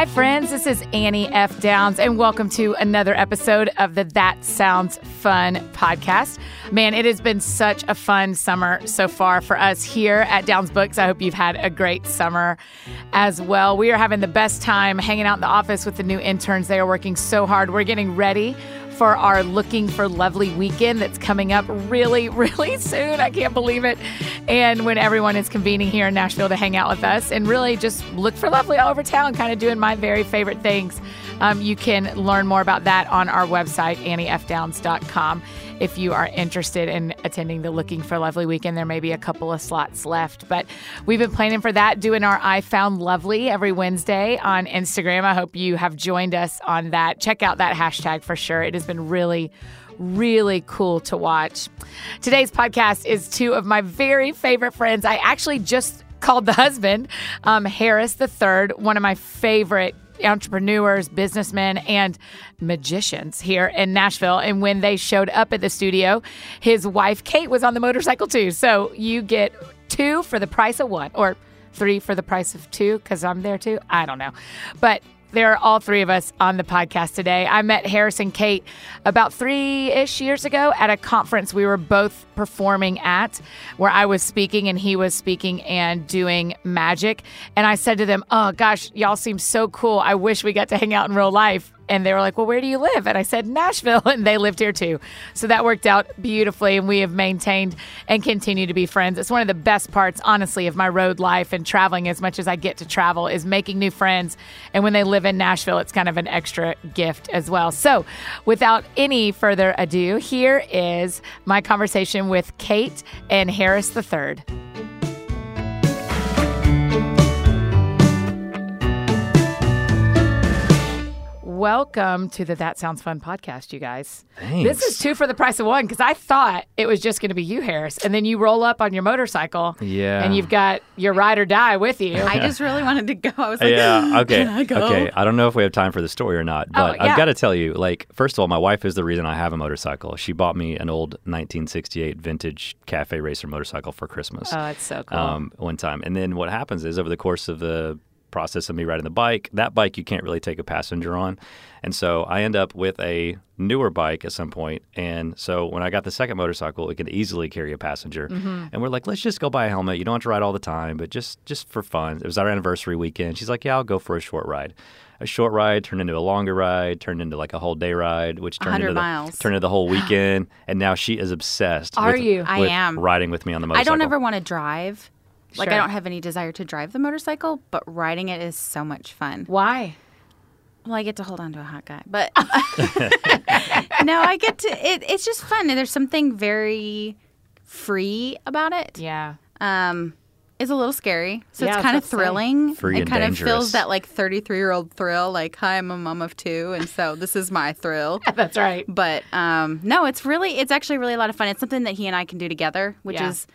Hi, friends. This is Annie F. Downs, and welcome to another episode of the That Sounds Fun podcast. Man, it has been such a fun summer so far for us here at Downs Books. I hope you've had a great summer as well. We are having the best time hanging out in the office with the new interns. They are working so hard. We're getting ready for our Looking for Lovely weekend that's coming up really, really soon. I can't believe it. And when everyone is convening here in Nashville to hang out with us and really just look for lovely all over town, kind of doing my very favorite things. Um, you can learn more about that on our website, anniefdowns.com. If you are interested in attending the Looking for Lovely weekend, there may be a couple of slots left. But we've been planning for that, doing our I Found Lovely every Wednesday on Instagram. I hope you have joined us on that. Check out that hashtag for sure. It has been really, really cool to watch. Today's podcast is two of my very favorite friends. I actually just called the husband, um, Harris the Third, one of my favorite entrepreneurs, businessmen, and magicians here in Nashville. And when they showed up at the studio, his wife Kate was on the motorcycle too. So you get two for the price of one, or three for the price of two because I'm there too. I don't know, but there are all three of us on the podcast today. I met Harris and Kate about three ish years ago at a conference we were both performing at, where I was speaking and he was speaking and doing magic. And I said to them, Oh gosh, y'all seem so cool. I wish we got to hang out in real life. And they were like, Well, where do you live? And I said, Nashville. And they lived here too. So that worked out beautifully. And we have maintained and continue to be friends. It's one of the best parts, honestly, of my road life and traveling as much as I get to travel is making new friends. And when they live in Nashville, it's kind of an extra gift as well. So without any further ado, here is my conversation with Kate and Harris III. Welcome to the That Sounds Fun podcast, you guys. Thanks. This is two for the price of one because I thought it was just going to be you, Harris. And then you roll up on your motorcycle. Yeah. And you've got your ride or die with you. I just really wanted to go. I was like, yeah. Okay. Can I go? Okay. I don't know if we have time for the story or not, but Oh, yeah. I've got to tell you, like, first of all, my wife is the reason I have a motorcycle. She bought me an old 1968 vintage cafe racer motorcycle for Christmas. Oh, it's so cool. um, one time. And then what happens is over the course of the process of me riding the bike, that bike you can't really take a passenger on. And so I end up with a newer bike at some point. And so when I got the second motorcycle, it could easily carry a passenger. Mm-hmm. And we're like, let's just go buy a helmet. You don't have to ride all the time, but just just for fun. It was our anniversary weekend. She's like, yeah, I'll go for a short ride. A short ride turned into a longer ride, turned into like a whole day ride, which turned into the, miles. turned into the whole weekend. and now she is obsessed. Are with, you? I am. riding with me on the motorcycle. I don't ever want to drive. Like, Sure. I don't have any desire to drive the motorcycle, but riding it is so much fun. Why? Well, I get to hold on to a hot guy, but no, I get to. It, it's just fun. There's something very free about it. Yeah. Um, it's a little scary, so Yeah, it's kind of to say. thrilling. Free it and kind of dangerous. feels that like 33 year old thrill. Like, hi, I'm a mom of two, and so this is my thrill. That's right. But um, no, it's really, it's actually really a lot of fun. It's something that he and I can do together, which Yeah. is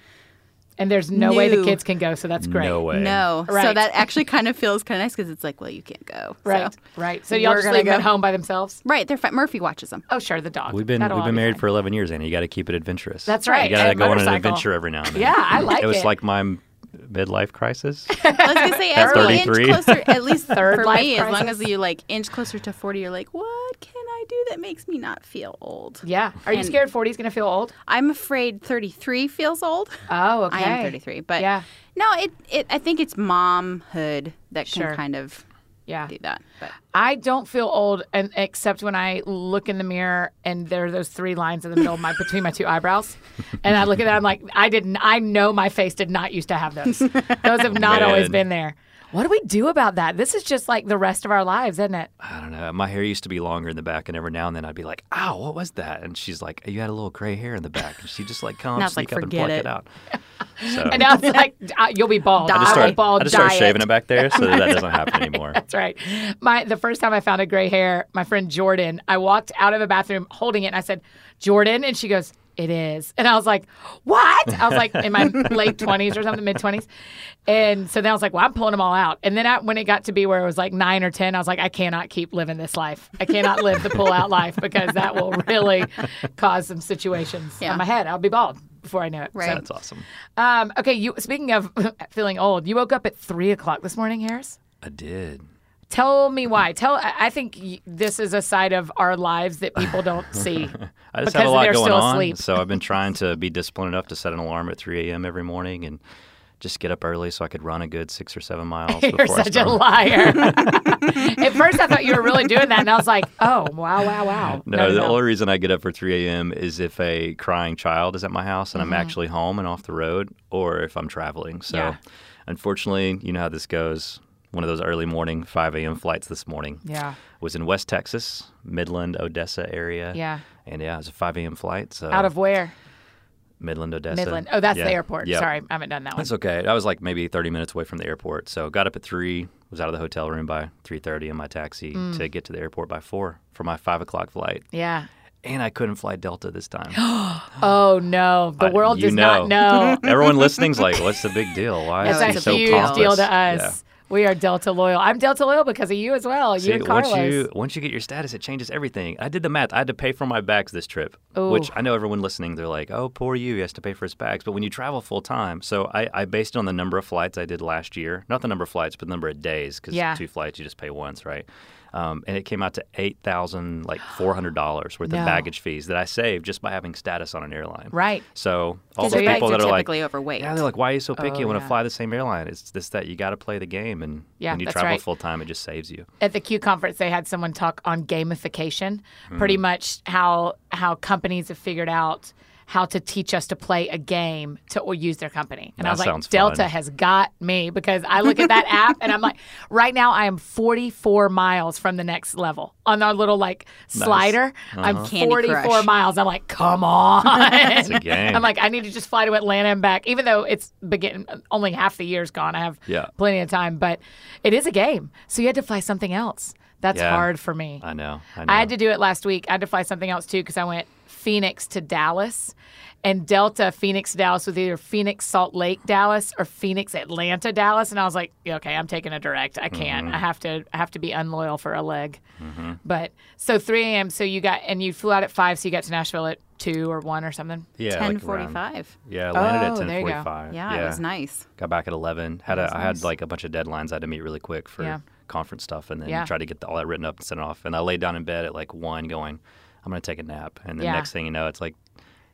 And there's no way the kids can go, so that's great. No way. no. So that actually kind of feels kind of nice because it's like, well, you can't go. So- Right. Right. So y'all We're just gonna them at go. home by themselves? Right. They're fine. Murphy watches them. Oh, sure, the dog. We've been That'll we've been married fine. for 11 years, and you got to keep it adventurous. That's right. You got to and go on an adventure every now and then. Yeah, I like it It was like my midlife crisis. I was gonna say as we inch closer, at least Third for life me, as long as you like inch closer to 40, you're like, what can I do that makes me not feel old? Yeah. Are you scared 40 is going to feel old? I'm afraid 33 feels old. Oh, okay. I am 33, but Yeah. no, it, it I think it's momhood that can kind of Yeah. do that. But I don't feel old, and except when I look in the mirror and there are those three lines in the middle of my between my two eyebrows, and I look at that, I'm like, I didn't. I know my face did not used to have those. Those have not always been there. What do we do about that? This is just like the rest of our lives, isn't it? I don't know. My hair used to be longer in the back, and every now and then I'd be like, "Ow, what was that?" And she's like, "You had a little gray hair in the back." And she just like come Now sneak like, up and forget pluck it, it. out. So And now it's like uh, you'll be bald. I I just just I start, bald I just start shaving it back there so that, that doesn't happen anymore. That's right. My the first time I found a gray hair, my friend Jordan, I walked out of a bathroom holding it and I said, Jordan, and she goes, It is. And I was like, What? I was like in my late twenties or something, mid twenties. And so then I was like, Well, I'm pulling them all out. And then I, when it got to be where it was like nine or ten, I was like, I cannot keep living this life. I cannot live the pull out life because that will really cause some situations Yeah. on my head. I'll be bald before I know it. Right. That's awesome. Um, okay, you speaking of feeling old, you woke up at three o'clock this morning, Harris? I did. Tell me why. Tell. I think this is a side of our lives that people don't see. I just Because have a lot they're going still on, asleep. so I've been trying to be disciplined enough to set an alarm at 3 a.m. every morning and just get up early so I could run a good six or seven miles You're such a liar. At first, I thought you were really doing that, and I was like, "Oh, wow, wow, wow." No, the only reason I get up for 3 a.m. is if a crying child is at my house and Mm-hmm. I'm actually home and off the road, or if I'm traveling. So, Yeah. unfortunately, you know how this goes. One of those early morning 5 a.m. flights this morning Yeah, was in West Texas, Midland, Odessa area. yeah. And yeah, it was a 5 a.m. flight. So Out of where? Midland, Odessa. Midland. Oh, that's Yeah. the airport. Yeah. Sorry, I haven't done that one. That's okay. I was like maybe 30 minutes away from the airport. So got up at 3, was out of the hotel room by 3.30 in my taxi Mm. to get to the airport by 4 for my 5 o'clock flight. Yeah. And I couldn't fly Delta this time. Oh no, the Uh, world does not know. Everyone listening's like, what's the big deal? Why is he so huge pompous? deal to Yeah. We are Delta loyal. I'm Delta loyal because of you as well. See, you and once you once you get your status, it changes everything. I did the math. I had to pay for my bags this trip, Ooh. which I know everyone listening, they're like, "Oh, poor you, he has to pay for his bags." But when you travel full time, so I, I based it on the number of flights I did last year, not the number of flights, but the number of days, because Yeah. two flights you just pay once, right? Um, and it came out to eight thousand, like four hundred dollars worth No. of baggage fees that I saved just by having status on an airline. Right. So all Because the your bags people that are like, typically overweight. yeah, they're like, why are you so picky? Oh, you want yeah. to fly the same airline? It's this that you got to play the game, and Yeah, when you travel right. full time, it just saves you. at the Q conference, they had someone talk on gamification, Hmm. pretty much how how companies have figured out how to teach us to play a game to or use their company. And I That was like, sounds Delta fun. has got me because I look at that app and I'm like, right now I am 44 miles from the next level on our little like slider. I'm uh-huh. Candy 44 Crush. miles. I'm like, come on. It's a game. I'm like, I need to just fly to Atlanta and back, even though it's begin only half the year's gone. I have Yeah. plenty of time, but it is a game. So you had to fly something else. That's Yeah. hard for me. I know. I know. I had to do it last week. I had to fly something else too because I went Phoenix to Dallas. And Delta Phoenix to Dallas with either Phoenix Salt Lake Dallas or Phoenix Atlanta Dallas, and I was like, okay, I'm taking a direct. I can't. Mm-hmm. I have to. I have to be unloyal for a leg. But so 3 a.m. So you got and you flew out at five, so you got to Nashville at two or one or something. yeah, Ten like around- forty-five. Yeah, I landed Oh, at there you go. 10:45. Yeah, it was nice. Got back at 11. Had was a, I had nice. like a bunch of deadlines I had to meet really quick for Yeah. conference stuff, and then Yeah. tried to get all that written up and sent it off. And I laid down in bed at like one, going, "I'm gonna take a nap." And then Yeah. next thing you know, it's like,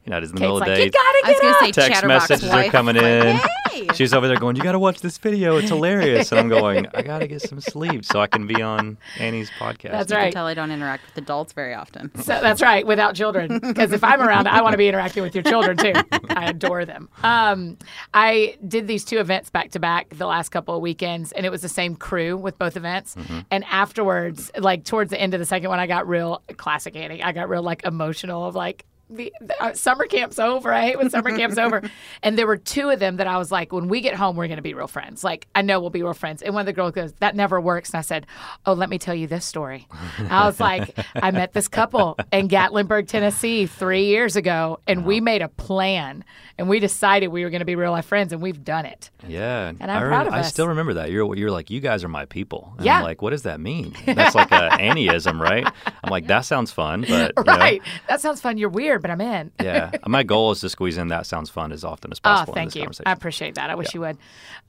you know, it's in the Kate's middle of the day. you gotta I was get gonna say Text Chatterbox messages are coming in. Yay! She's over there going, "You got to watch this video. It's hilarious." And I'm going, "I got to get some sleep so I can be on Annie's podcast." That's You right. can tell I don't interact with adults very often. So that's right, without children. Because if I'm around, I want to be interacting with your children too. I adore them. Um, I did these two events back to back the last couple of weekends, and it was the same crew with both events. And afterwards, like towards the end of the second one, I got real classic Annie. I got real like emotional of like. The, uh, summer camp's over. I hate when summer camp's over. And there were two of them that I was like, when we get home, we're going to be real friends. Like, I know we'll be real friends. And one of the girls goes, that never works. And I said, oh, let me tell you this story. I was like, I met this couple in Gatlinburg, Tennessee three years ago, and we made a plan and we decided we were going to be real life friends, and we've done it. Yeah, And I'm I, proud of us. I still remember that. You're you're like you guys are my people. And Yeah. I'm like, what does that mean? That's like a Annieism, right? I'm like, that sounds fun, but you know, Right. That sounds fun. You're weird, but I'm in. yeah. My goal is to squeeze in that sounds fun as often as Oh, possible in thank this you. I appreciate that. I wish you would.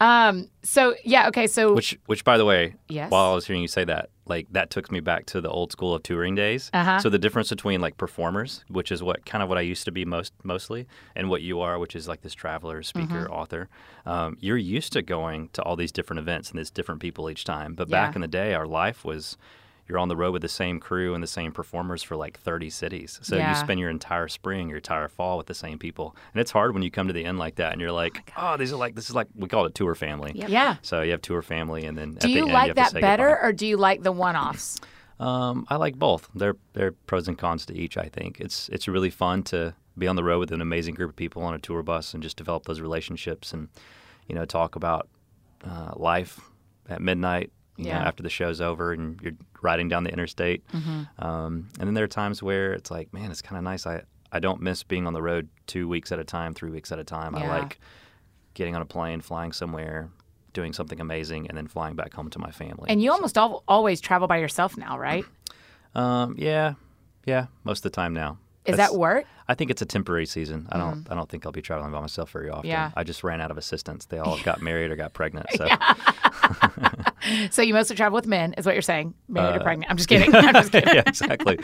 Um, so, yeah, okay. So, Which, which, by the way, Yes. while I was hearing you say that, like that took me back to the old school of touring days. Uh-huh. So the difference between like performers, which is what kind of what I used to be most mostly, and what you are, which is like this traveler, speaker, Mm-hmm. author. Um, you're used to going to all these different events and there's different people each time. But back in the day, our life was. You're on the road with the same crew and the same performers for like 30 cities. So Yeah. you spend your entire spring, your entire fall with the same people. And it's hard when you come to the end like that and you're like, oh, these are like, this is like, we call it a tour family. yeah. So you have tour family, and then Do at you the end, like you that better goodbye. or do you like the one offs? Um, I like both. They're they're pros and cons to each. I think it's it's really fun to be on the road with an amazing group of people on a tour bus and just develop those relationships and you know talk about uh, life at midnight. Yeah. know, after the show's over and you're riding down the interstate. Mm-hmm. Um, and then there are times where it's like, man, it's kind of nice. I I don't miss being on the road two weeks at a time, three weeks at a time. I like getting on a plane, flying somewhere, doing something amazing, and then flying back home to my family. And you almost al- always travel by yourself now, right? Um, yeah, yeah, most of the time now. Is That's- that work? I think it's a temporary season. I don't. I don't think I'll be traveling by myself very often. Yeah. I just ran out of assistants. They all got married or got pregnant. So So you mostly travel with men, is what you're saying? Married Uh, or pregnant? I'm just kidding. I'm just kidding. yeah, exactly.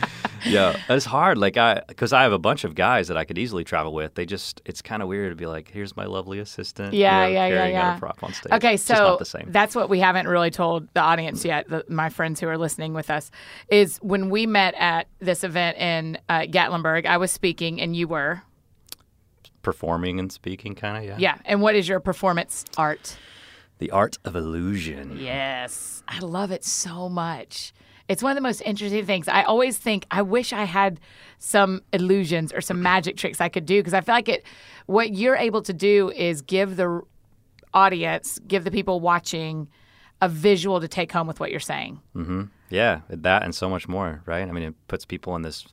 Yeah, it's hard. Like I, because I have a bunch of guys that I could easily travel with. They just, it's kind of weird to be like, here's my lovely assistant. you Yeah, know, yeah, yeah, carrying yeah. a prop on stage. Okay, so not the same. that's what we haven't really told the audience yet, the, my friends who are listening with us, is when we met at this event in uh, Gatlinburg, I was speaking and you were. Performing and speaking, kind of. Yeah. Yeah. And what is your performance art? The art of illusion. Yes. I love it so much. It's one of the most interesting things. I always think I wish I had some illusions or some magic tricks I could do because I feel like it what you're able to do is give the audience, give the people watching a visual to take home with what you're saying. Mm-hmm. Yeah, that and so much more, right? I mean, it puts people in this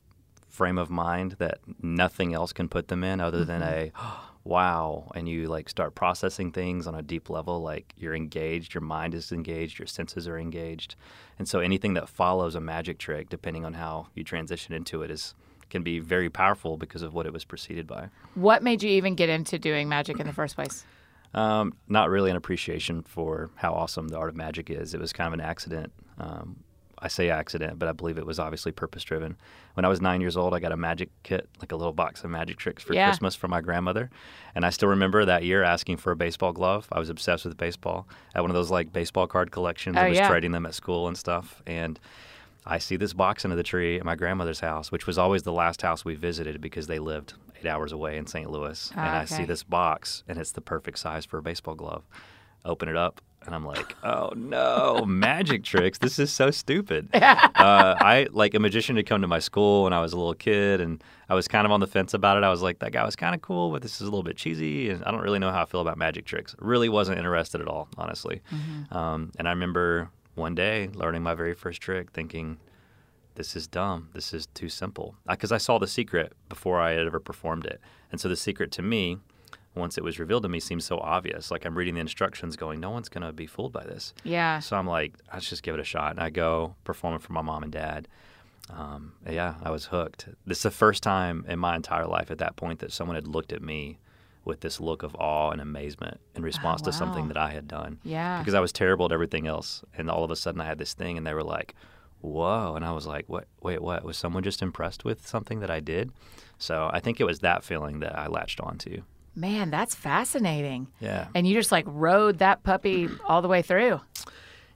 frame of mind that nothing else can put them in other than mm-hmm. a wow. And you like start processing things on a deep level, like you're engaged, your mind is engaged, your senses are engaged. And so anything that follows a magic trick, depending on how you transition into it, is can be very powerful because of what it was preceded by. What made you even get into doing magic in the first place? Um, not really an appreciation for how awesome the art of magic is. It was kind of an accident. Um, I say accident, but I believe it was obviously purpose driven. When I was nine years old, I got a magic kit, like a little box of magic tricks for Yeah. Christmas from my grandmother. And I still remember that year asking for a baseball glove. I was obsessed with baseball. I had one of those like baseball card collections. Oh, I was yeah. trading them at school and stuff. And I see this box under the tree at my grandmother's house, which was always the last house we visited because they lived eight hours away in St. Louis. and Ah, I see this box, and it's the perfect size for a baseball glove. Open it up, and I'm like, oh no, magic tricks. This is so stupid. uh, I like a magician had come to my school when I was a little kid, and I was kind of on the fence about it. I was like, that guy was kind of cool, but this is a little bit cheesy, and I don't really know how I feel about magic tricks. Really wasn't interested at all, honestly. Um, and I remember one day learning my very first trick, thinking, this is dumb. This is too simple. Because I saw The Secret before I had ever performed it. And so The Secret to me, once it was revealed to me, seemed so obvious. Like I'm reading the instructions going, no one's going to be fooled by this. Yeah. So I'm like, let's just give it a shot. And I go perform it for my mom and dad. Um, yeah, I was hooked. This is the first time in my entire life at that point that someone had looked at me with this look of awe and amazement in response to wow. something that I had done Yeah. because I was terrible at everything else. And all of a sudden, I had this thing, and they were like, "Whoa!" And I was like, "What? Wait, what? Was someone just impressed with something that I did?" So I think it was that feeling that I latched onto. Man, that's fascinating. Yeah, And you just like rode that puppy all the way through.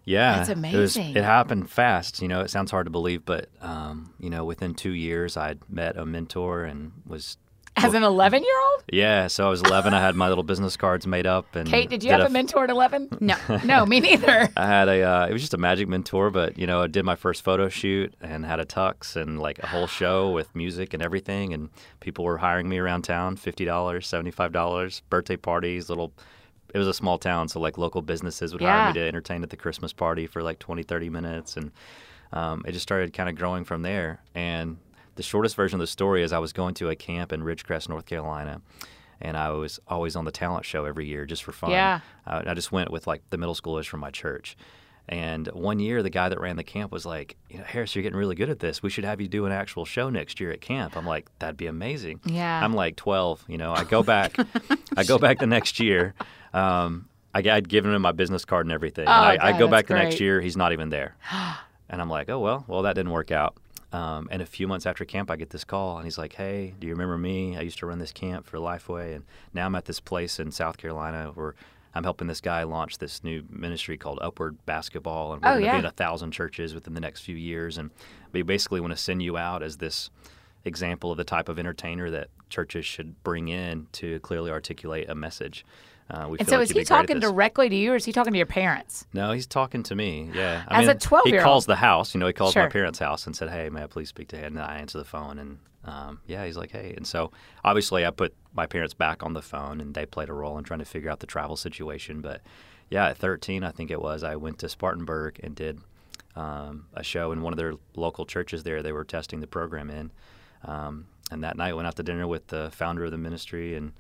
yeah, That's It, was, amazing. it happened fast. You know, it sounds hard to believe, but um, you know, within two years, I'd met a mentor and was. As an 11 year old? Yeah, so I was 11. I had my little business cards made up. And Kate, did you have a f- mentor at 11? No. No, me neither. I had a, uh, it was just a magic mentor, but you know, I did my first photo shoot and had a tux and like a whole show with music and everything. And people were hiring me around town $50, $75, birthday parties, little, it was a small town. So like local businesses would Yeah. hire me to entertain at the Christmas party for like 20, 30 minutes. And um, it just started kind of growing from there. And the shortest version of the story is I was going to a camp in Ridgecrest, North Carolina. And I was always on the talent show every year just for fun. Yeah. I, I just went with like the middle schoolers from my church. And one year, the guy that ran the camp was like, you know, Harris, you're getting really good at this. We should have you do an actual show next year at camp. I'm like, that'd be amazing. Yeah. I'm like 12. You know, I go back, I go back the next year. Um, I, I'd given him my business card and everything. Oh, and I, I go back the next year. He's not even there. and I'm like, oh well, well that didn't work out. Um, and a few months after camp, I get this call, and he's like, "Hey, do you remember me? I used to run this camp for Lifeway, and now I'm at this place in South Carolina where I'm helping this guy launch this new ministry called Upward Basketball, and we're Oh, going to yeah. be in a thousand churches within the next few years. And we basically want to send you out as this example of the type of entertainer that churches should bring in to clearly articulate a message." Uh, And so like is he be great at talking directly to you or is he talking to your parents? No, he's talking to me. Yeah, As a He 12-year-old. he calls the house. You know, he calls Sure. my parents' house and said, "Hey, may I please speak to him?" And I answer the phone, and um, yeah, he's like, "Hey." And so obviously, I put my parents back on the phone, and they played a role in trying to figure out the travel situation. But yeah, at 13, I think it was, I went to Spartanburg and did um, a show in one of their local churches there. They were testing the program in, um, and that night went out to dinner with the founder of the ministry and.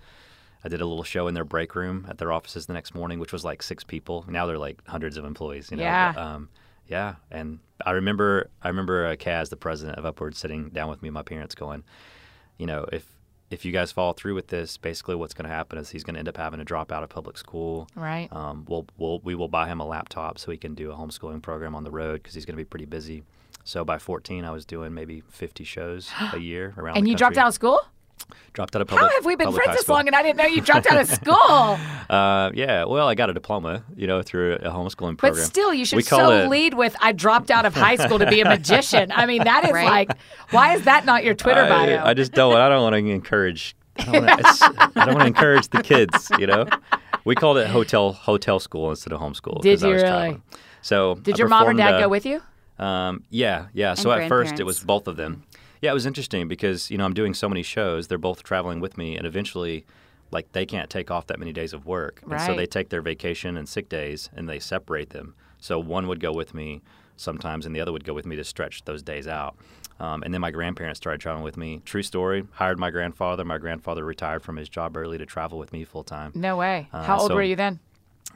I did a little show in their break room at their offices the next morning, which was like six people. Now they're like hundreds of employees. You know? Yeah. But, um, yeah. And I remember, I remember uh, Caz, the president of Upward, sitting down with me and my parents, going, you know, if if you guys follow through with this, basically what's going to happen is he's going to end up having to drop out of public school. Right. Um, we'll, we'll we will buy him a laptop so he can do a homeschooling program on the road because he's going to be pretty busy. So by 14, I was doing maybe 50 shows a year around. and you dropped out of school? Dropped out of How have we been friends this long and I didn't know you dropped out of school? Uh, yeah, well, I got a diploma, you know, through a homeschooling program. But still, you should We call so it- lead with "I dropped out of high school to be a magician." I mean, that is Right. like, why is that not your Twitter bio? I, I just don't. I don't want to encourage. I don't want to, I don't want to encourage the kids. You know, we called it hotel hotel school instead of homeschool. Did 'cause I you was really? traveling. So Did I your mom or dad uh, go with you? Um, yeah, yeah. So at first it was both of them. Yeah, it was interesting because you know I'm doing so many shows. They're both traveling with me, and eventually, like they can't take off that many days of work, and so they take their vacation and sick days and they separate them. So one would go with me sometimes, and the other would go with me to stretch those days out. Um, and then my grandparents started traveling with me. True story. Hired my grandfather. My grandfather retired from his job early to travel with me full time. No way. uh, How old so- were you then?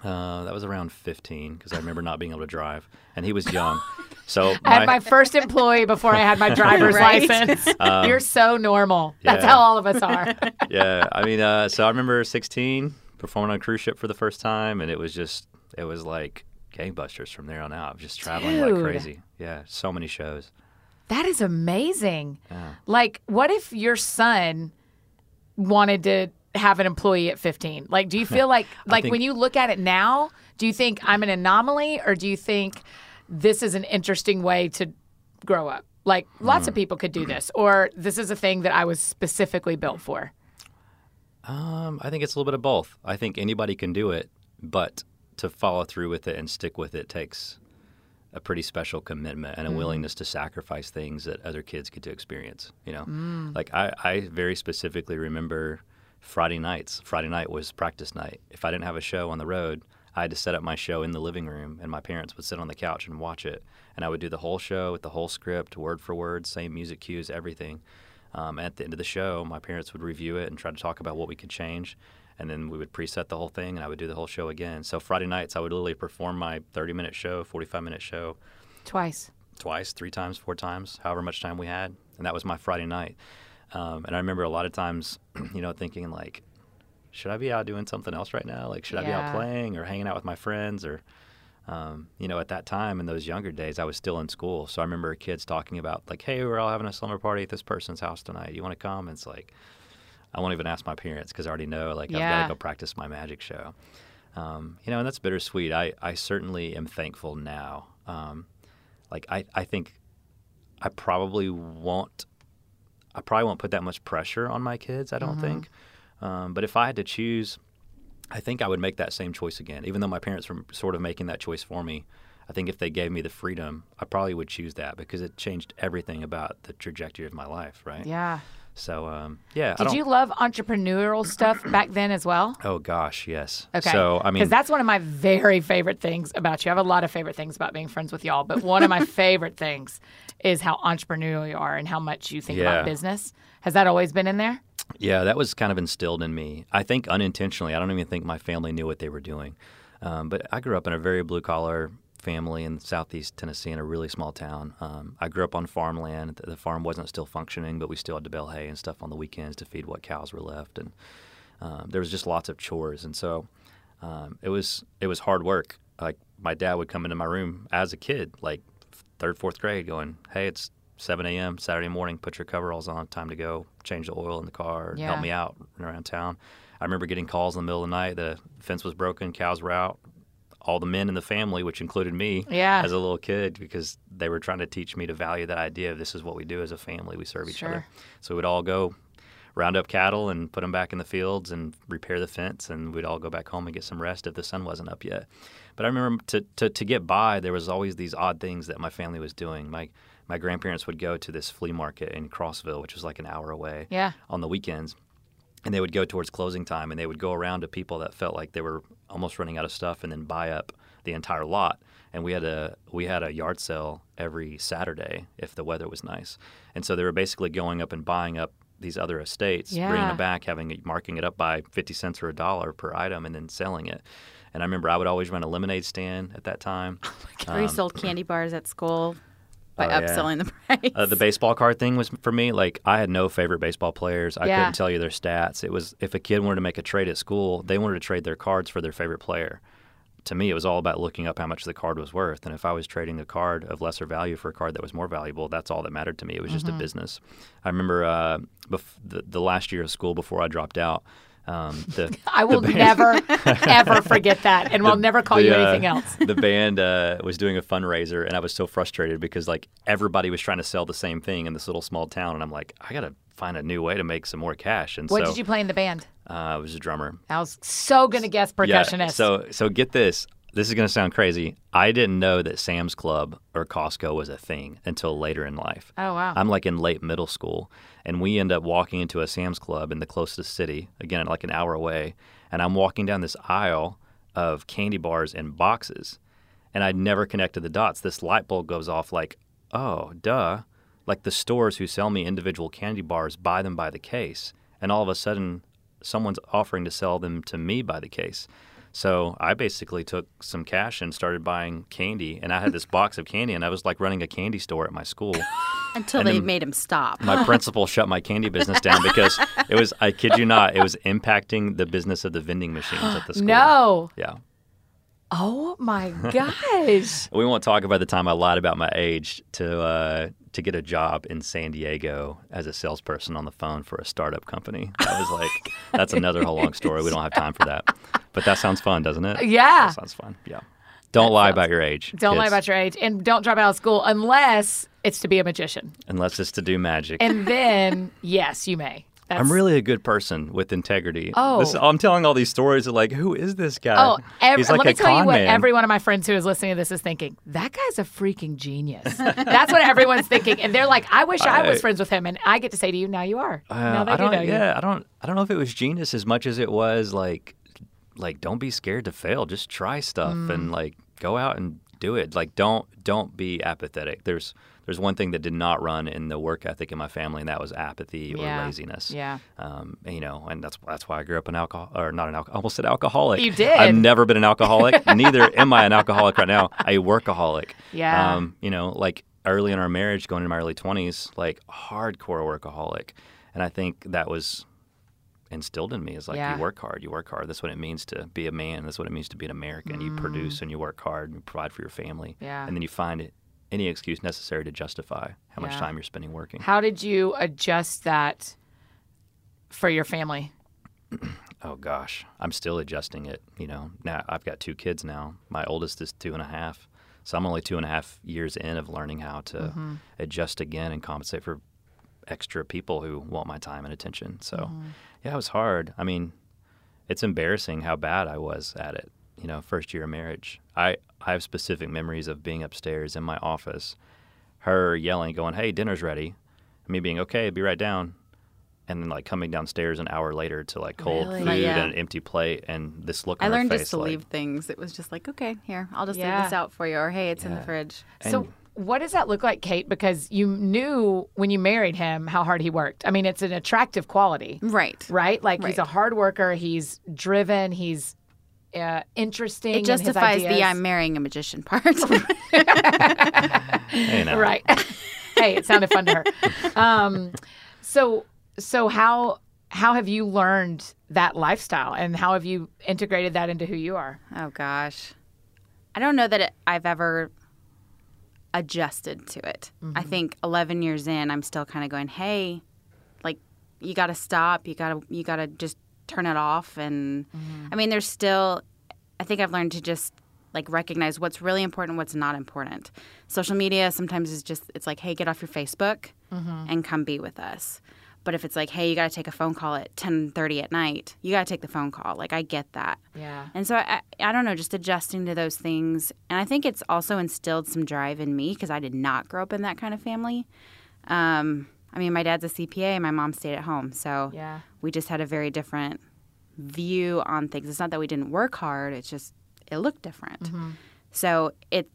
Uh, that was around 15 because I remember not being able to drive, and he was young. So I had my first employee before I had my driver's Right. license. You're so normal. That's Um, yeah. how all of us are. yeah, I mean, uh, so I remember 16 performing on a cruise ship for the first time, and it was just, it was like gangbusters from there on out, just traveling Dude. like crazy. Yeah, so many shows. that is amazing. Yeah. Like, what if your son wanted to have an employee at 15? Like, do you feel like, like think- when you look at it now, do you think I'm an anomaly or do you think this is an interesting way to grow up? Like, lots Hmm. of people could do this, or this is a thing that I was specifically built for. Um, I think it's a little bit of both. I think anybody can do it, but to follow through with it and stick with it takes a pretty special commitment and a willingness to sacrifice things that other kids get to experience. You know, like I, I very specifically remember Friday nights. Friday night was practice night. If I didn't have a show on the road, I had to set up my show in the living room, and my parents would sit on the couch and watch it. And I would do the whole show with the whole script, word for word, same music cues, everything. Um, at the end of the show, my parents would review it and try to talk about what we could change. And then we would preset the whole thing, and I would do the whole show again. So Friday nights, I would literally perform my 30-minute show, 45-minute show, Twice. twice, three times, four times, however much time we had, and that was my Friday night. Um, and I remember a lot of times, you know, thinking like, should I be out doing something else right now? Like, should I be out playing or hanging out with my friends? Or, um, you know, at that time in those younger days, I was still in school, so I remember kids talking about like, hey, we're all having a slumber party at this person's house tonight. You want to come? And it's like, I won't even ask my parents because I already know like I've got to go practice my magic show. Um, you know, and that's bittersweet. I, I certainly am thankful now. Um, like I, I think I probably won't I probably won't put that much pressure on my kids, I don't think. Um, but if I had to choose, I think I would make that same choice again. Even though my parents were sort of making that choice for me, I think if they gave me the freedom, I probably would choose that because it changed everything about the trajectory of my life, right? Yeah. So, um, yeah. Did you love entrepreneurial stuff back then as well? Oh gosh, yes. Okay. So I mean, because that's one of my very favorite things about you. I have a lot of favorite things about being friends with y'all, but one of my favorite things is how entrepreneurial you are and how much you think Yeah. about business. Has that always been in there? Yeah, that was kind of instilled in me. I think unintentionally. I don't even think my family knew what they were doing. Um, but I grew up in a very blue collar family in southeast Tennessee in a really small town. Um, I grew up on farmland. The farm wasn't still functioning, but we still had to bale hay and stuff on the weekends to feed what cows were left. And um, there was just lots of chores. And so um, it was it was hard work. Like my dad would come into my room as a kid, like third, fourth grade, going, "Hey, it's 7 a.m. Saturday morning. Put your coveralls on. Time to go. Change the oil in the car. Yeah. Help me out around town." I remember getting calls in the middle of the night. The fence was broken. Cows were out. All the men in the family, which included me, Yeah. as a little kid, because they were trying to teach me to value that idea of this is what we do as a family. We serve each Sure. other. So we'd all go round up cattle and put them back in the fields and repair the fence, and we'd all go back home and get some rest if the sun wasn't up yet. But I remember to, to, to get by, there was always these odd things that my family was doing. My my grandparents would go to this flea market in Crossville, which was like an hour away Yeah. on the weekends. And they would go towards closing time and they would go around to people that felt like they were almost running out of stuff and then buy up the entire lot. And we had a we had a yard sale every Saturday if the weather was nice. And so they were basically going up and buying up these other estates, bringing it back, having it, marking it up by 50 cents or a dollar per item and then selling it. And I remember I would always run a lemonade stand at that time. Where you um, sold candy bars at school. By Oh, yeah. upselling the price. Uh, the baseball card thing was for me like I had no favorite baseball players. I Yeah. couldn't tell you their stats. It was if a kid wanted to make a trade at school, they wanted to trade their cards for their favorite player. To me, it was all about looking up how much the card was worth, and if I was trading a card of lesser value for a card that was more valuable, that's all that mattered to me. It was just a business. I remember uh, bef- the, the last year of school before I dropped out. Um, the, I will the never, ever forget that, and we'll never call the, you uh, anything else. the band uh, was doing a fundraiser, and I was so frustrated because like everybody was trying to sell the same thing in this little small town, and I'm like, I gotta find a new way to make some more cash. And What so did you play in the band? uh, I was a drummer. I was so gonna guess percussionist. Yeah. So so get this. This is gonna sound crazy. I didn't know that Sam's Club or Costco was a thing until later in life. oh wow. I'm like in late middle school, and we end up walking into a Sam's Club in the closest city, again, like an hour away. And I'm walking down this aisle of candy bars and boxes, and I'd never connected the dots. This light bulb goes off like, oh, duh. Like the stores who sell me individual candy bars buy them by the case, and all of a sudden, someone's offering to sell them to me by the case. So I basically took some cash and started buying candy, and I had this box of candy, and I was like running a candy store at my school. Until and they made him stop. my principal shut my candy business down because it was I kid you not, it was impacting the business of the vending machines at the school. no. Yeah. Oh my gosh. We won't talk about the time I lied about my age to uh, to get a job in San Diego as a salesperson on the phone for a startup company. That was like that's another whole long story. We don't have time for that. But that sounds fun, doesn't it? Yeah. That sounds fun. Yeah. Don't lie about your age. Don't lie about your age, and don't drop out of school unless it's to be a magician. unless it's to do magic. And then, yes, you may. That's, I'm really a good person with integrity. Oh. This- I'm telling all these stories of like, who is this guy? Oh, ev- He's like let me a tell you what man. every one of my friends who is listening to this is thinking. That guy's a freaking genius. That's what everyone's thinking, and they're like, "I wish I, was friends with him." And I get to say to you, "Now you are. Uh, now they I do don't. know you." yeah, I don't. I don't know if it was genius as much as it was like, like don't be scared to fail. Just try stuff Mm. and like go out and do it. Like don't don't be apathetic. There's there's one thing that did not run in the work ethic in my family, and that was apathy or Yeah. laziness. Yeah. Um, you know, and that's that's why I grew up an alcohol or not an alcohol. I almost said alcoholic. You did. I've never been an alcoholic. Neither am I an alcoholic right now. A workaholic. Yeah. Um, you know, like early in our marriage, going into my early twenties, like hardcore workaholic, and I think that was instilled in me is like Yeah. you work hard, you work hard. That's what it means to be a man. That's what it means to be an American. You produce and you work hard and you provide for your family. Mm. Yeah. And then you find it any excuse necessary to justify how much time you're spending working. How did you adjust that for your family? Oh gosh, I'm still adjusting it. You know, now I've got two kids now. My oldest is two and a half, so I'm only two and a half years in of learning how to Mm-hmm. adjust again and compensate for extra people who want my time and attention. So, Mm-hmm. yeah, it was hard. I mean, it's embarrassing how bad I was at it. You know, first year of marriage, I I have specific memories of being upstairs in my office, her yelling, going, "Hey, dinner's ready," and me being okay, be right down and then like coming downstairs an hour later to like cold Really? food Yeah. and an empty plate and this look I her learned face just to like, leave things. It was just like, okay, here, I'll just Yeah. leave this out for you, or hey, it's in the Yeah. fridge. So, what does that look like, Kate? Because you knew when you married him how hard he worked. I mean, it's an attractive quality, Right. right? Like he's a hard worker. He's driven. He's uh, interesting. It in his justifies the. I'm marrying a magician part. hey, right. hey, it sounded fun to her. Um, so, so how how have you learned that lifestyle, and how have you integrated that into who you are? oh gosh, I don't know that it, I've ever adjusted to it. I think 11 years in, I'm still kind of going, hey, like you got to stop. You got to you got to just turn it off. And I mean, there's still. I think I've learned to just like recognize what's really important, what's not important. Social media sometimes is just it's like, hey, get off your Facebook and come be with us. But if it's like, hey, you got to take a phone call at 10:30 at night, you got to take the phone call. Like I get that. Yeah. And so I, I don't know, just adjusting to those things. And I think it's also instilled some drive in me because I did not grow up in that kind of family. Um, I mean, my dad's a CPA, and my mom stayed at home. So Yeah. we just had a very different view on things. It's not that we didn't work hard, it's just it looked different. So it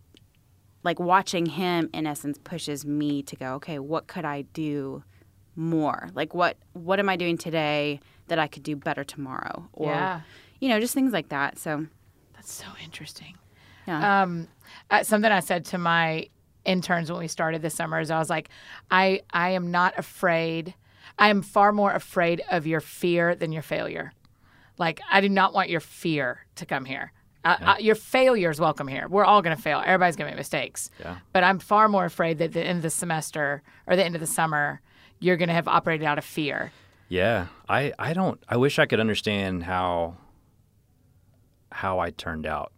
like watching him in essence pushes me to go, okay, what could I do more? Like what what am I doing today that I could do better tomorrow? Or Yeah. you know, just things like that. So That's so interesting. yeah. Um, uh, something I said to my interns when we started this summer is I was like, I I am not afraid. I am far more afraid of your fear than your failure. Like I do not want your fear to come here. Uh, uh, your failure is welcome here. We're all going to fail. Everybody's going to make mistakes. Yeah. But I'm far more afraid that at the end of the semester or the end of the summer, you're going to have operated out of fear. Yeah, I, I don't. I wish I could understand how how I turned out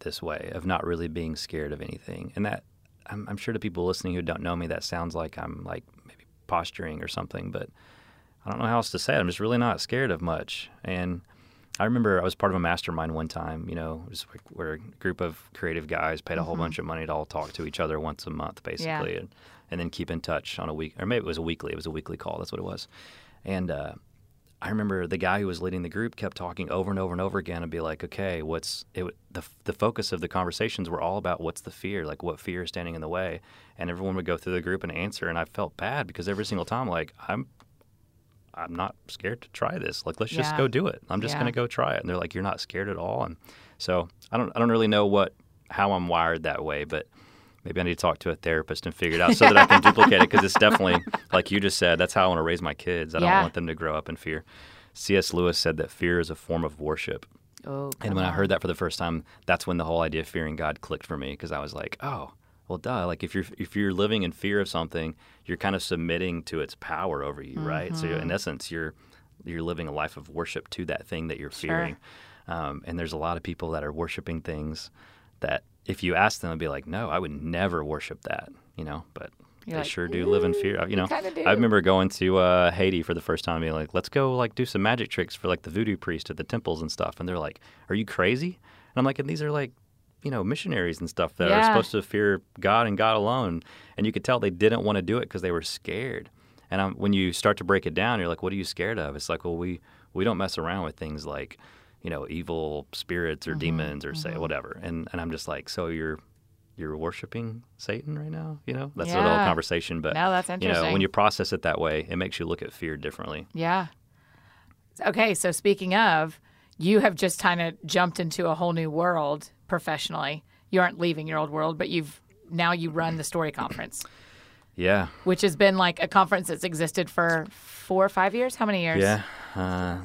this way of not really being scared of anything, and that I'm, I'm sure to people listening who don't know me, that sounds like I'm like maybe posturing or something, but I don't know how else to say it. I'm just really not scared of much, and I remember I was part of a mastermind one time. You know, was like where a group of creative guys paid a whole bunch of money to all talk to each other once a month, basically, and, and then keep in touch on a week, or maybe it was a weekly. It was a weekly call. That's what it was. And uh, I remember the guy who was leading the group kept talking over and over and over again, and be like, "Okay, what's it?" The the focus of the conversations were all about what's the fear, like what fear is standing in the way, and everyone would go through the group and answer, and I felt bad because every single time, like I'm I'm not scared to try this. Like, let's just go do it. I'm just Yeah. going to go try it. And they're like, you're not scared at all. And so I don't, I don't really know what, how I'm wired that way, but maybe I need to talk to a therapist and figure it out so that I can duplicate it. Cause it's definitely, like you just said, that's how I want to raise my kids. I don't want them to grow up in fear. C.S. Lewis said that fear is a form of worship. Oh, And when I heard that for the first time, that's when the whole idea of fearing God clicked for me because I was like, oh, well, duh. Like if you're if you're living in fear of something, you're kind of submitting to its power over you, right? So Mm-hmm. in essence, you're you're living a life of worship to that thing that you're fearing. Um, and there's a lot of people that are worshiping things that if you ask them, they'd be like, no, I would never worship that, you know. But You're they like, sure do live in fear. You know. I remember going to uh, Haiti for the first time, and being like, let's go like do some magic tricks for like the voodoo priest at the temples and stuff. And they're like, are you crazy? And I'm like, and these are like, you know, missionaries and stuff that Yeah. are supposed to fear God and God alone. And you could tell they didn't want to do it because they were scared. And um, when you start to break it down, you're like, what are you scared of? It's like, well, we we don't mess around with things like, you know, evil spirits Mm-hmm. or demons or say whatever. And and I'm just like, so you're you're worshiping Satan right now? You know, that's a little Yeah. conversation. But No, that's interesting. You know, when you process it that way, it makes you look at fear differently. Yeah. Okay, so speaking of, you have just kind of jumped into a whole new world professionally. You aren't leaving your old world, but you've now you run the story conference, Yeah, which has been like a conference that's existed for four or five years. How many years? yeah, uh,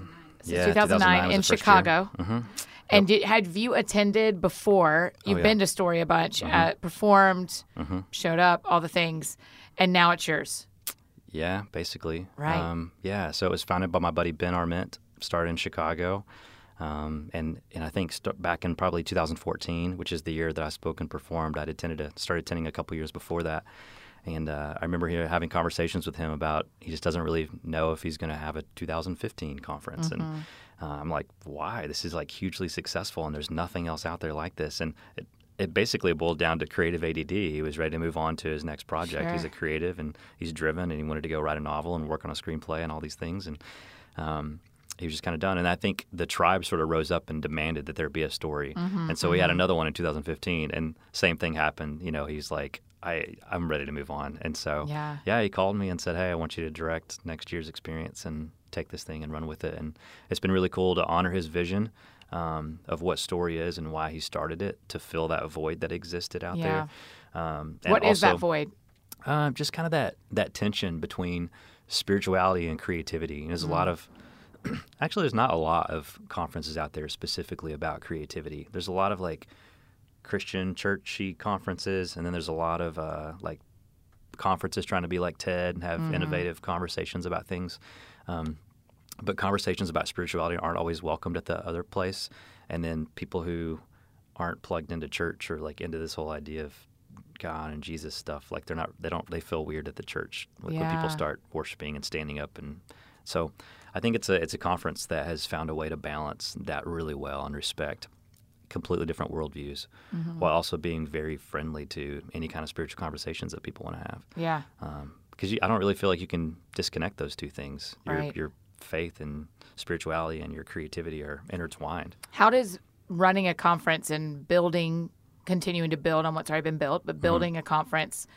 Since yeah. 2009, was in the first year. Chicago. And did, had you attended before? You've Oh, yeah. Mm-hmm. been to Story a bunch, uh, performed, showed up, all the things, and now it's yours. Yeah, basically. Right. Um, yeah. So it was founded by my buddy Ben Arment. Started in Chicago, um, and and I think st- back in probably 2014, which is the year that I spoke and performed. I'd attended a, started attending a couple years before that, and uh, I remember having conversations with him about he just doesn't really know if he's going to have a 2015 conference, and uh, I'm like, why? This is like hugely successful, and there's nothing else out there like this, and. It, it basically boiled down to creative ADD. He was ready to move on to his next project. He's a creative and he's driven and he wanted to go write a novel and work on a screenplay and all these things and um, he was just kind of done and i think the tribe sort of rose up and demanded that there be a story Mm-hmm, and so we had another one in 2015 and same thing happened you know he's like I, I'm ready to move on. And so, Yeah. he called me and said, Hey, I want you to direct next year's experience and take this thing and run with it. And it's been really cool to honor his vision um, of what story is and why he started it to fill that void that existed out Yeah. there. Um, What is also, that void? uh, just kind of that that tension between spirituality and creativity. And there's a lot of actually there's not a lot of conferences out there specifically about creativity. There's a lot of like Christian churchy conferences, and then there's a lot of uh, like conferences trying to be like TED and have innovative conversations about things. Um, but conversations about spirituality aren't always welcomed at the other place. And then people who aren't plugged into church or like into this whole idea of God and Jesus stuff, like they're not, they don't, they feel weird at the church like when people start worshiping and standing up. And so I think it's a, it's a conference that has found a way to balance that really well and respect completely different worldviews while also being very friendly to any kind of spiritual conversations that people want to have Yeah. because I don't really feel like you can disconnect those two things. Your Right. your faith and spirituality and your creativity are intertwined. How does running a conference and building, continuing to build on what's already been built, Mm-hmm. but building a conference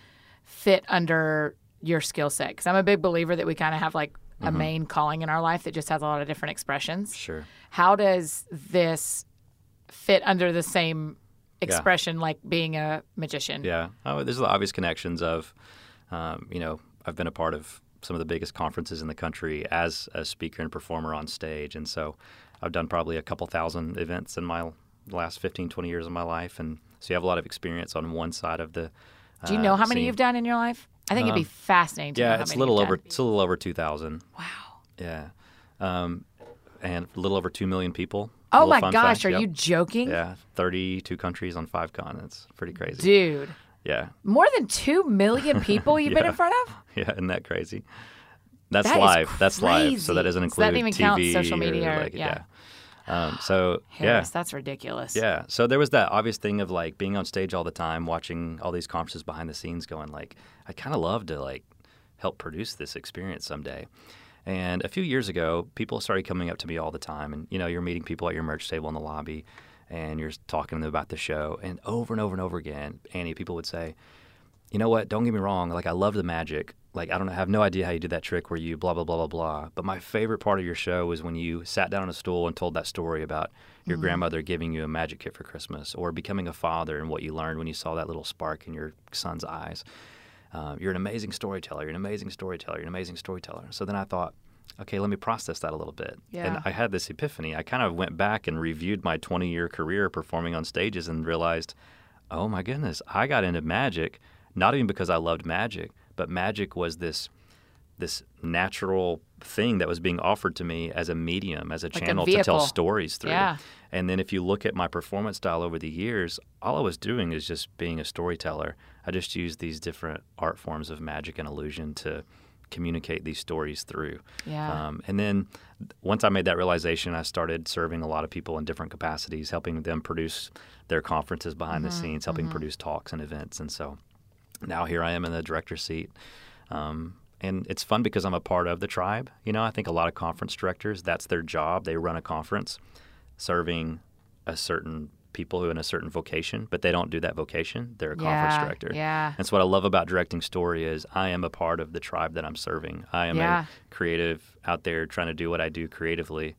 fit under your skill set? Because I'm a big believer that we kind of have like a Mm-hmm. main calling in our life that just has a lot of different expressions. Sure. How does this fit under the same expression like being a magician. Yeah. Oh, there's the obvious connections of, um, you know, I've been a part of some of the biggest conferences in the country as a speaker and performer on stage. And so I've done probably a couple thousand events in my last 15, 20 years of my life. And so you have a lot of experience on one side of the. Do you uh, know how many scene. you've done in your life? I think it'd be fascinating to know Yeah, it's a little over. done. It's a little over 2,000. Wow. Yeah. Um, and a little over 2 million people. Oh my gosh, fact, are yep. you joking? Yeah, 32 countries on five continents. Pretty crazy. Dude. Yeah. More than 2 million people you've been in front of? Yeah, isn't that crazy? That's That live. That's live. So that doesn't So include that doesn't even count TV social media or- like, yeah. yeah. Um, so Harris, yeah, that's ridiculous. yeah. So there was that obvious thing of like being on stage all the time, watching all these conferences behind the scenes, going like, I kind of love to like help produce this experience someday. And a few years ago, people started coming up to me all the time, and you know, you're meeting people at your merch table in the lobby, and you're talking to them about the show, and over and over and over again, Annie, people would say, you know what? Don't get me wrong. Like I love the magic. Like I don't have no idea how you did that trick where you blah blah blah blah blah. But my favorite part of your show was when you sat down on a stool and told that story about your mm-hmm. grandmother giving you a magic kit for Christmas, or becoming a father and what you learned when you saw that little spark in your son's eyes. Uh, you're an amazing storyteller. You're an amazing storyteller. You're an amazing storyteller. So then I thought, okay, let me process that a little bit. Yeah. And I had this epiphany. I kind of went back and reviewed my 20 year career performing on stages and realized, oh my goodness, I got into magic not even because I loved magic, but magic was this this natural thing that was being offered to me as a medium, as a a channel to tell stories through. Yeah. And then if you look at my performance style over the years, all I was doing is just being a storyteller. I just used these different art forms of magic and illusion to communicate these stories through. Yeah. Um, and then once I made that realization, I started serving a lot of people in different capacities, helping them produce their conferences behind Mm-hmm, the scenes, helping produce talks and events. And so now here I am in the director's seat. Um, and it's fun because I'm a part of the tribe. You know, I think a lot of conference directors, that's their job. They run a conference serving a certain people who are in a certain vocation, but they don't do that vocation. They're a conference Yeah, director. yeah. And so what I love about directing story is I am a part of the tribe that I'm serving. I am Yeah. a creative out there trying to do what I do creatively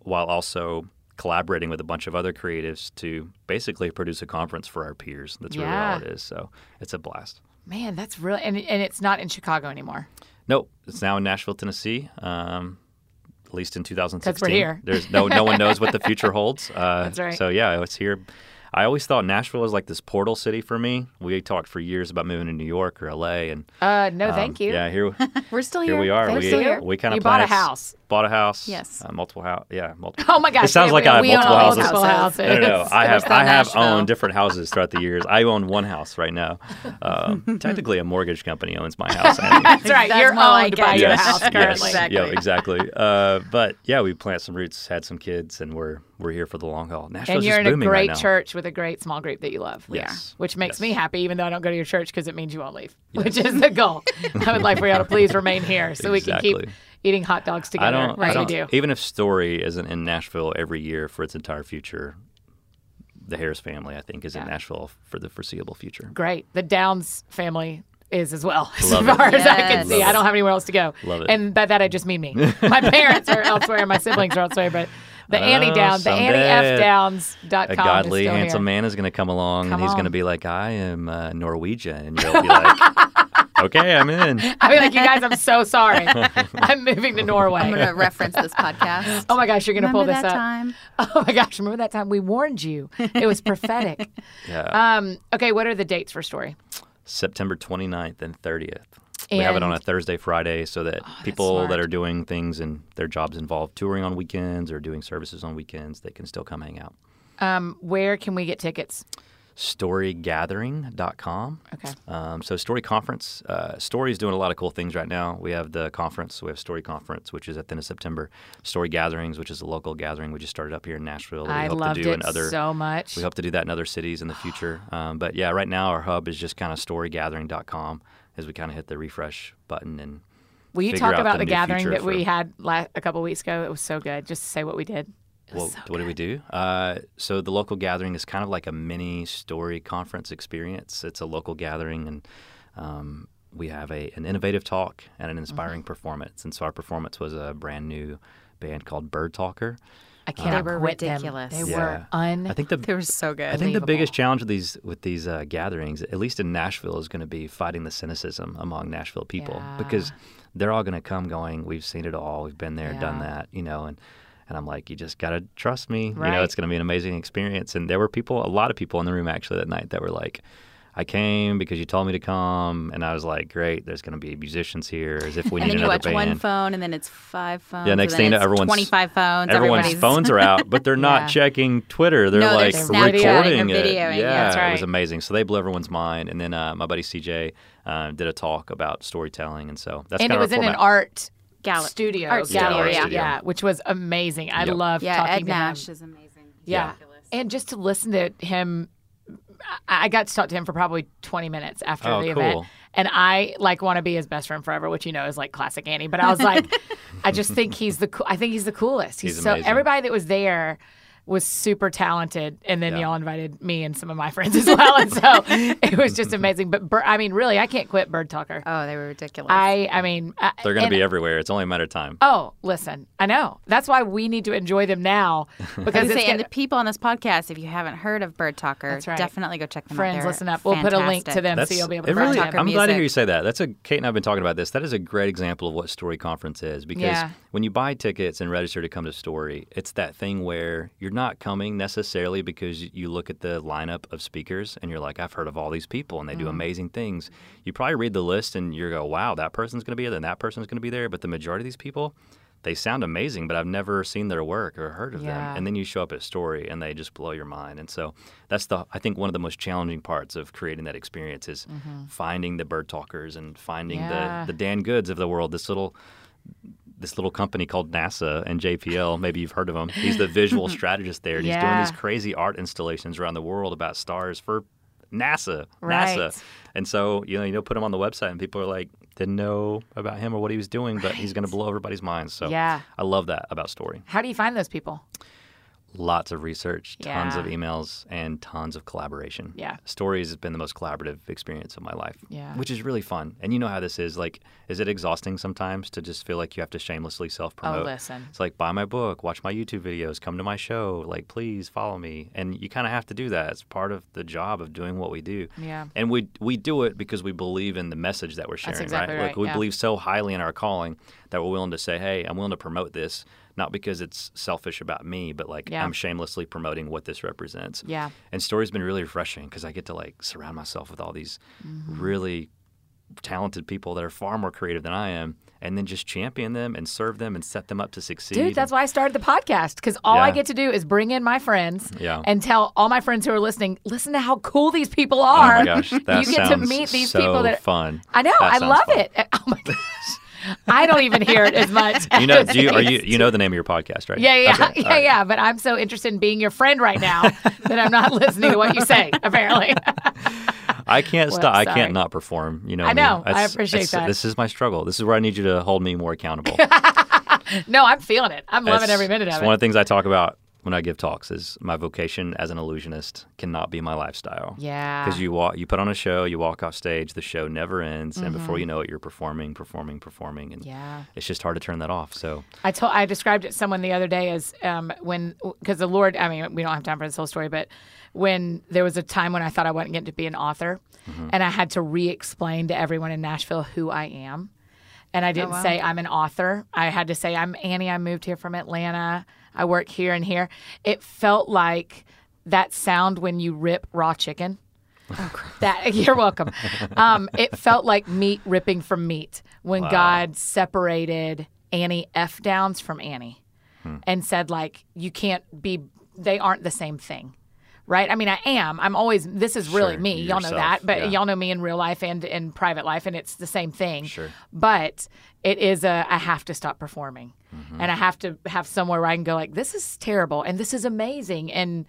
while also collaborating with a bunch of other creatives to basically produce a conference for our peers. That's really Yeah. all it is. So it's a blast. Man, that's really and and it's not in Chicago anymore. Nope, it's now in Nashville, Tennessee. Um, at least in 2016. We're here. There's no no one knows what the future holds. Uh, That's right. So yeah, it's here. I always thought Nashville was like this portal city for me. We talked for years about moving to New York or LA, and Uh no, um, thank you. Yeah, here We're still here. here we are. Thanks we we kind of You bought a house. Bought a house. Yes. uh, multiple house. Yeah, multiple. Oh my gosh. It sounds we- like we, I have we own multiple houses. multiple houses. No, no, no. I have I have Nashville. owned different houses throughout the years. I own one house right now. Um, technically, a mortgage company owns my house. That's right. That's You're more owned like by it. your Yes, house yes. currently. Exactly. Yeah, exactly. Uh, but yeah, we plant some roots, had some kids, and we're we're here for the long haul. Nashville's And you're just in a booming great right church with a great small group that you love. Yes. Which makes Yes. me happy, even though I don't go to your church because it means you won't leave, which is the goal. I would like for you all to please remain here so we can keep Exactly. Eating hot dogs together. I together don't. like I we don't do. even if Story isn't in Nashville every year for its entire future, the Harris family, I think, is in Nashville for the foreseeable future. Great. The Downs family is as well, as Love far it. as I can see. Love I don't have anywhere else to go. Love it. And by that, I just mean me. My parents are elsewhere, my siblings are elsewhere, but the Annie Oh, Downs, the someday AnnieFDowns.com. A godly, is still handsome here. man is going to come along, Come and he's going to be like, "I am uh, Norwegian," and you'll be like, "Okay, I'm in." I'll be like, you guys, I'm so sorry. I'm moving to Norway. I'm going to reference this podcast. Oh my gosh, you're gonna pull this that up. time? Oh my gosh, remember that time we warned you? It was prophetic. Yeah. um, okay, what are the dates for story? September 29th and 30th. we have it on a Oh, Thursday, Friday, so that people that are doing things and their jobs involve touring on weekends or doing services on weekends, they can still come hang out. Um, where can we get tickets? Storygathering.com. Okay. Um, so Story Conference, uh, Story is doing a lot of cool things right now. We have the conference, we have Story Conference, which is at the end of September. Story Gatherings, which is a local gathering we just started up here in Nashville. that I we hope loved to do it in other so much. We hope to do that in other cities in the future. Um, but yeah, right now our hub is just kind of storygathering.com as we kind of hit the refresh button and Will you talk about the the, gathering that we had la- a couple weeks ago? It was so good. Just to say what we did. It was well, so what do we do? Uh, so the local gathering is kind of like a mini story conference experience. It's a local gathering, and um, we have a an innovative talk and an inspiring Mm-hmm. performance. And so our performance was a brand new band called Bird Talker. I cannot They were quit them. They Yeah. were un. I think the They were so good. I think the biggest challenge with these with these uh, gatherings, at least in Nashville, is going to be fighting the cynicism among Nashville people Yeah. because they're all going to come going, "We've seen it all, we've been there, done that," you know, and and I'm like, you just got to trust me. You know, it's going to be an amazing experience. And there were people, a lot of people in the room actually that night that were like. I came because you told me to come, and I was like, "Great, there's going to be musicians here, as if we and need then you another watch band." one phone, and then it's five phones. Yeah, next and thing everyone's- twenty-five phones. Everyone's phones are out, but they're not Yeah. checking Twitter. They're No, they're like recording it. videoing. Yeah, That's it was amazing. So they blew everyone's mind. And then uh, my buddy CJ uh, did a talk about storytelling, and so that's and it was in an art Oh, gallery. studio. Art Yeah, gallery, art yeah, studio. which was amazing. I Yep. loved Yeah, talking Ed to Nash him. is amazing. He's Yeah. ridiculous. And just to listen to him, I I got to talk to him for probably 20 minutes after Oh, the event. And I like want to be his best friend forever, which you know is like classic Annie. But I was like, I just think he's the, coo- I think he's the coolest. He's, He's so, amazing. everybody that was there was super talented. And then Yeah. y'all invited me and some of my friends as well. And so it was just amazing. But Bir- I mean, really, I can't quit Bird Talker. Oh, they were ridiculous. I, I mean, I- They're going to be everywhere. It's only a matter of time. Oh, listen, I know. That's why we need to enjoy them now because I it's gonna say, and the people on this podcast, if you haven't heard of Bird Talker, right. definitely go check them out. friends, listen up. We'll put a link to them That's, so you'll be able to it really, Talker them. I'm glad to hear you say that. That's a Kate and I've been talking about this. That is a great example of what Story Conference is because Yeah. When you buy tickets and register to come to Story, it's that thing where you're not coming necessarily because you look at the lineup of speakers and you're like, I've heard of all these people and they Mm. do amazing things. You probably read the list and you go, wow, that person's going to be there, then that person's going to be there. But the majority of these people, they sound amazing, but I've never seen their work or heard of Yeah. them. And then you show up at Story and they just blow your mind. And so that's the I think one of the most challenging parts of creating that experience is finding the bird talkers and finding Mm-hmm. Yeah. the the Dan Goods of the world. This little this little company called NASA and JPL. Maybe you've heard of him. He's the visual strategist there. And He's doing these crazy art installations around the world about stars for NASA. Right. NASA. And so you know you know put him on the website and people are like didn't know about him or what he was doing, but he's going to blow everybody's minds. So Yeah. I love that about Story. How do you find those people? Lots of research, tons Yeah. of emails, and tons of collaboration. Yeah. Stories has been the most collaborative experience of my life. Yeah. Which is really fun. And you know how this is. Like, is it exhausting sometimes to just feel like you have to shamelessly self promote? Oh, listen. It's like, buy my book, watch my YouTube videos, come to my show, like, please follow me. And you kind of have to do that. It's part of the job of doing what we do. Yeah. And we we do it because we believe in the message that we're sharing, exactly right? right, Like we yeah. believe so highly in our calling that we're willing to say, "Hey, I'm willing to promote this." Not because it's selfish about me, but like Yeah. I'm shamelessly promoting what this represents. Yeah. And story's been really refreshing because I get to like surround myself with all these Mm-hmm. really talented people that are far more creative than I am, and then just champion them and serve them and set them up to succeed. Dude, that's why I started the podcast because all I get to do is bring in my friends Yeah. and tell all my friends who are listening, listen to how cool these people are. Oh my gosh, that you get to meet these so people that fun. I know, That I love fun. it. Oh my gosh. I don't even hear it as much. You know, do you, are you you know the name of your podcast, right? Yeah, yeah, Okay, yeah, right. yeah. But I'm so interested in being your friend right now that I'm not listening to what you say. Apparently, I can't Well, stop. I can't not perform. You know, I know. mean? I appreciate that. This is my struggle. This is where I need you to hold me more accountable. no, I'm feeling it. I'm loving every minute of it. it's one of the things I talk about when I give talks is my vocation as an illusionist cannot be my lifestyle. Yeah. Because you walk, you put on a show, you walk off stage, the show never ends, and Mm-hmm. before you know it, you're performing, performing, performing, and Yeah. it's just hard to turn that off. So I told I described it to someone the other day as um, when because the Lord. I mean, we don't have time for this whole story, but when there was a time when I thought I wasn't getting to be an author, and I had to re-explain to everyone in Nashville who I am. And I didn't say I'm an author. I had to say I'm Annie. I moved here from Atlanta. I work here and here. It felt like that sound when you rip raw chicken. Oh, that you're welcome. Um, it felt like meat ripping from meat when God separated Annie F downs from Annie and said like you can't be they aren't the same thing. Right? I mean, I am. I'm always. This is really Sure, me. Y'all know that, but yeah. y'all know me in real life and in private life, and it's the same thing. Sure. But it is a. I have to stop performing, Mm-hmm. and I have to have somewhere where I can go like, this is terrible, and this is amazing, and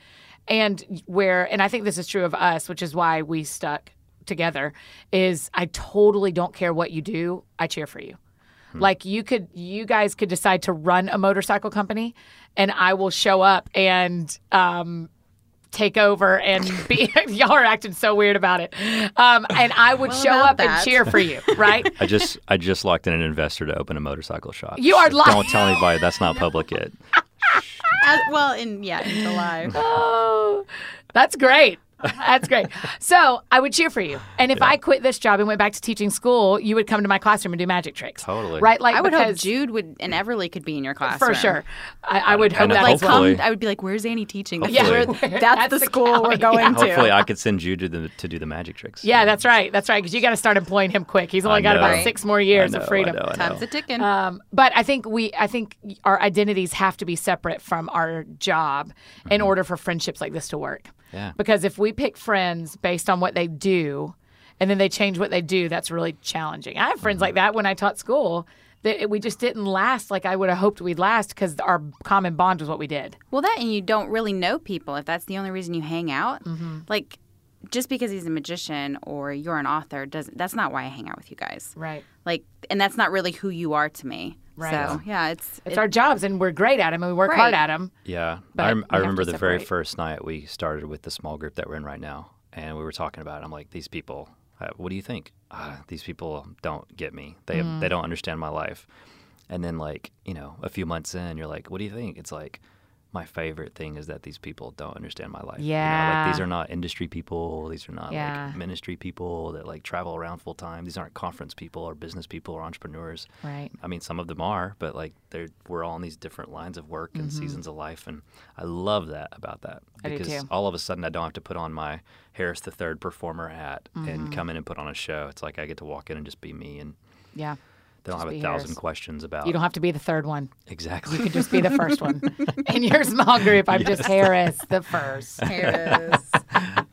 and where, and I think this is true of us, which is why we stuck together. Is I totally don't care what you do. I cheer for you. Hmm. Like you could, you guys could decide to run a motorcycle company, and I will show up and um, take over and be. y'all are acting so weird about it, um, and I would Well, show about up and cheer for you, right? I just I just locked in an investor to open a motorcycle shop. You are So lying. Don't tell anybody that's not public yet. As- well, in yeah, in July. Oh, that's great. That's great. So I would cheer for you. And if I quit this job and went back to teaching school, you would come to my classroom and do magic tricks. Totally. Right? Like I would hope Jude would and Everly could be in your classroom for sure. I, I would hope And that. Like, hopefully- come, I would be like, "Where's Annie teaching?" That's, Hopefully. where- that's, the school we're going yeah. to. Hopefully, I could send Jude to, the, to do the magic tricks. yeah, that's right. That's right. Because you got to start employing him quick. He's only I got about six more years I know, of freedom. I know, I know. Time's a ticking. Um, but I think we, I think our identities have to be separate from our job in order for friendships like this to work. Yeah. Because if we pick friends based on what they do, and then they change what they do, that's really challenging. I have friends Mm-hmm. like that when I taught school. That we just didn't last like I would have hoped we'd last because our common bond was what we did. Well, that and you don't really know people if that's the only reason you hang out. Mm-hmm. Like, just because he's a magician or you're an author doesn't. That's not why I hang out with you guys. Right. Like, and that's not really who you are to me. Right. So yeah, it's It's it- our jobs, and we're great at them, and we work hard at them. Yeah, But I, rem- I remember the very first night we started with the small group that we're in right now, and we were talking about. It. I'm like, these people, uh, what do you think? Uh, these people don't get me. They Mm. they don't understand my life. And then like you know, a few months in, you're like, what do you think? It's like. My favorite thing is that these people don't understand my life. You know, Yeah. like these are not industry people. These are not Yeah. like ministry people that like travel around full time. These aren't conference people or business people or entrepreneurs. Right. I mean, some of them are, but like they're we're all in these different lines of work and seasons of life, and I love that about that because all of a sudden I don't have to put on my Harris the Third performer hat Mm-hmm. and come in and put on a show. It's like I get to walk in and just be me, and Yeah. They don't Just have a thousand Harris. questions about You don't have to be the third one. exactly. You can just be the first one. In your small group, I'm just Harris the first. Harris.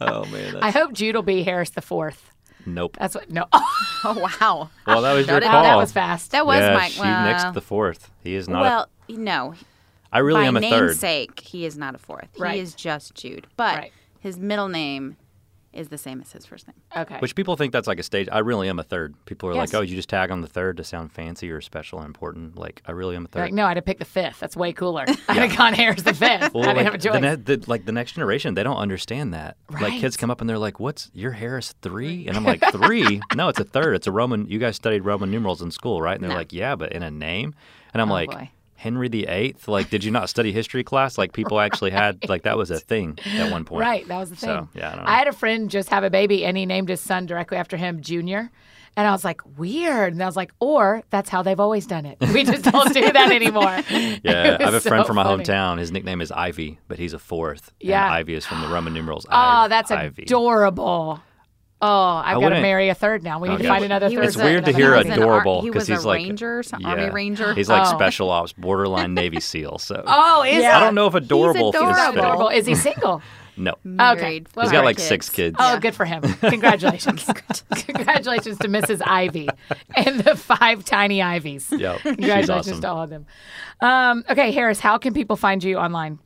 oh man, I hope Jude will be Harris the fourth. nope. That's what. No, oh wow. Well, that was your Shut it call. that was fast. That was yeah, my she well, nixed the fourth. He is not. well, no. a, I really by am a third. By namesake, he is not a fourth. Right. He is just Jude. But Right. his middle name is the same as his first name. Okay. Which people think that's like a stage. I really am a third. People are Yes. like, "Oh, you just tag on the third to sound fancy or special and important." Like, I really am a 3rd You're like, no, I'd have picked the fifth. That's way cooler. I'd have gone Harris the fifth. Well, I didn't like, have a the choice. ne- the, like the next generation, they don't understand that. Right. Like kids come up and they're like, "What's your Harris three? And I'm like, three? no, it's a third. It's a Roman. You guys studied Roman numerals in school, right?" And they're No. like, "Yeah, but in a name." And I'm Oh, like, boy. Henry the Eighth. Like, did you not study history class? Like, people actually had like that was a thing at one point. Right, that was the thing. So, yeah, I don't know. had a friend just have a baby, and he named his son directly after him, Junior. And I was like, weird. And I was like, or that's how they've always done it. We just don't do that anymore. Yeah, I have a was friend from my funny. hometown. His nickname is Ivy, but he's a fourth. and Yeah. Ivy is from the Roman numerals. Oh, Ive, that's Ivy. adorable. Oh, I've got to marry a third now. We need to find another He third. was It's a- weird to hear he baby. was an adorable he because was a he's like ranger, some army ranger. He's like Oh. special ops, borderline Navy SEAL. So Oh, is Yeah. I don't know if adorable fits adorable. fitting. adorable. Is he single? No, Married. Well, he's four got like kids. six kids. Oh, good for him. Congratulations. Congratulations to Mrs. Ivy and the five tiny Ivies. Yep, she's Congratulations awesome. to all of them. Um, okay, Harris, how can people find you online?